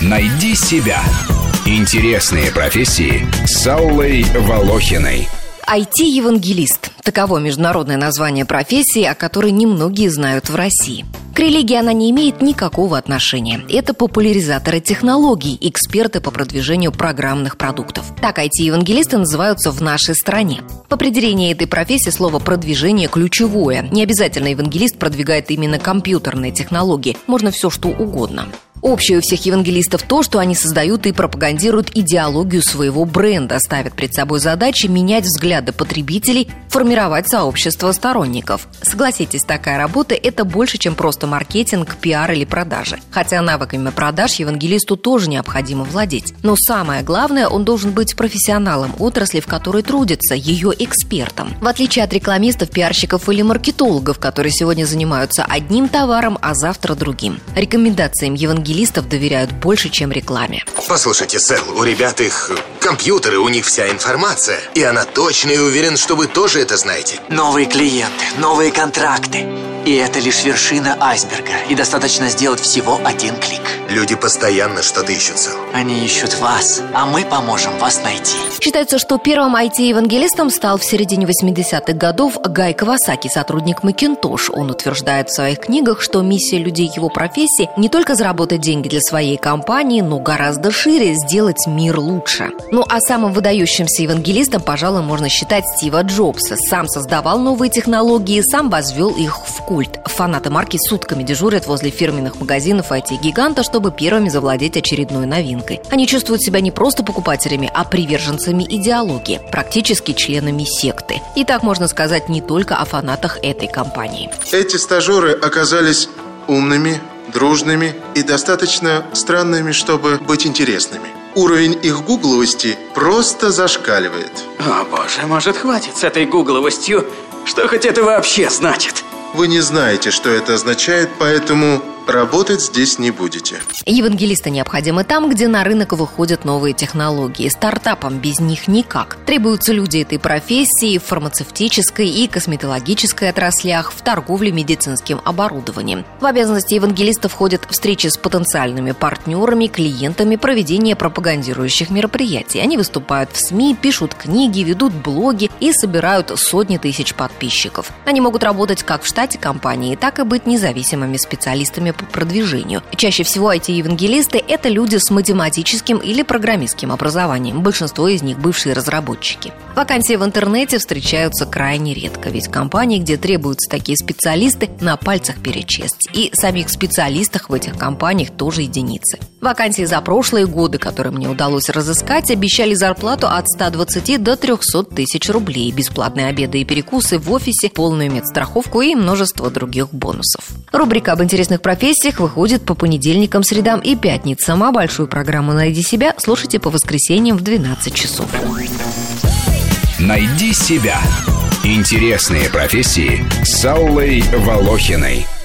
Найди себя. Интересные профессии с Аллой Волохиной. IT-евангелист. Таково международное название профессии, о которой немногие знают в России. К религии она не имеет никакого отношения. Это популяризаторы технологий, эксперты по продвижению программных продуктов. Так IT-евангелисты называются в нашей стране. В определении этой профессии слово «продвижение» ключевое. Не обязательно евангелист продвигает именно компьютерные технологии. Можно все что угодно. Общее у всех евангелистов то, что они создают и пропагандируют идеологию своего бренда, ставят перед собой задачи менять взгляды потребителей, формировать сообщество сторонников. Согласитесь, такая работа – это больше, чем просто маркетинг, пиар или продажи. Хотя навыками продаж евангелисту тоже необходимо владеть. Но самое главное, он должен быть профессионалом отрасли, в которой трудится, ее экспертом. В отличие от рекламистов, пиарщиков или маркетологов, которые сегодня занимаются одним товаром, а завтра другим. Рекомендациям евангелистов евангелистов доверяют больше, чем рекламе. Послушайте, Сэл, у ребят их компьютеры, у них вся информация. И она точно и уверен, что вы тоже это знаете. Новые клиенты, новые контракты. И это лишь вершина айсберга. И достаточно сделать всего один клик. Люди постоянно что-то ищут, Сэл. Они ищут вас, а мы поможем вас найти. Считается, что первым IT-евангелистом стал в середине 80-х годов Гай Кавасаки, сотрудник Macintosh. Он утверждает в своих книгах, что миссия людей его профессии не только заработать деньги для своей компании, но гораздо шире сделать мир лучше. Ну а самым выдающимся евангелистом, пожалуй, можно считать Стива Джобса. Сам создавал новые технологии, сам возвел их в культ культ. Фанаты марки сутками дежурят возле фирменных магазинов IT-гиганта, чтобы первыми завладеть очередной новинкой. Они чувствуют себя не просто покупателями, а приверженцами идеологии, практически членами секты. И так можно сказать не только о фанатах этой компании. Эти стажеры оказались умными, дружными и достаточно странными, чтобы быть интересными. Уровень их гугловости просто зашкаливает. О боже, может хватит с этой гугловостью? Что хоть это вообще значит? Вы не знаете, что это означает, поэтому работать здесь не будете. Евангелисты необходимы там, где на рынок выходят новые технологии. Стартапам без них никак. Требуются люди этой профессии в фармацевтической и косметологической отраслях, в торговле медицинским оборудованием. В обязанности евангелистов входят встречи с потенциальными партнерами, клиентами, проведение пропагандирующих мероприятий. Они выступают в СМИ, пишут книги, ведут блоги и собирают сотни тысяч подписчиков. Они могут работать как в штате компании, так и быть независимыми специалистами по продвижению. Чаще всего IT-евангелисты – это люди с математическим или программистским образованием. Большинство из них – бывшие разработчики. Вакансии в интернете встречаются крайне редко, ведь компании, где требуются такие специалисты, на пальцах перечесть. И самих специалистах в этих компаниях тоже единицы. Вакансии за прошлые годы, которые мне удалось разыскать, обещали зарплату от 120 до 300 тысяч рублей, бесплатные обеды и перекусы в офисе, полную медстраховку и множество других бонусов. Рубрика об интересных профессиях профессиях выходит по понедельникам, средам и пятницам, а большую программу «Найди себя» слушайте по воскресеньям в 12 часов. «Найди себя» – интересные профессии с Аллой Волохиной.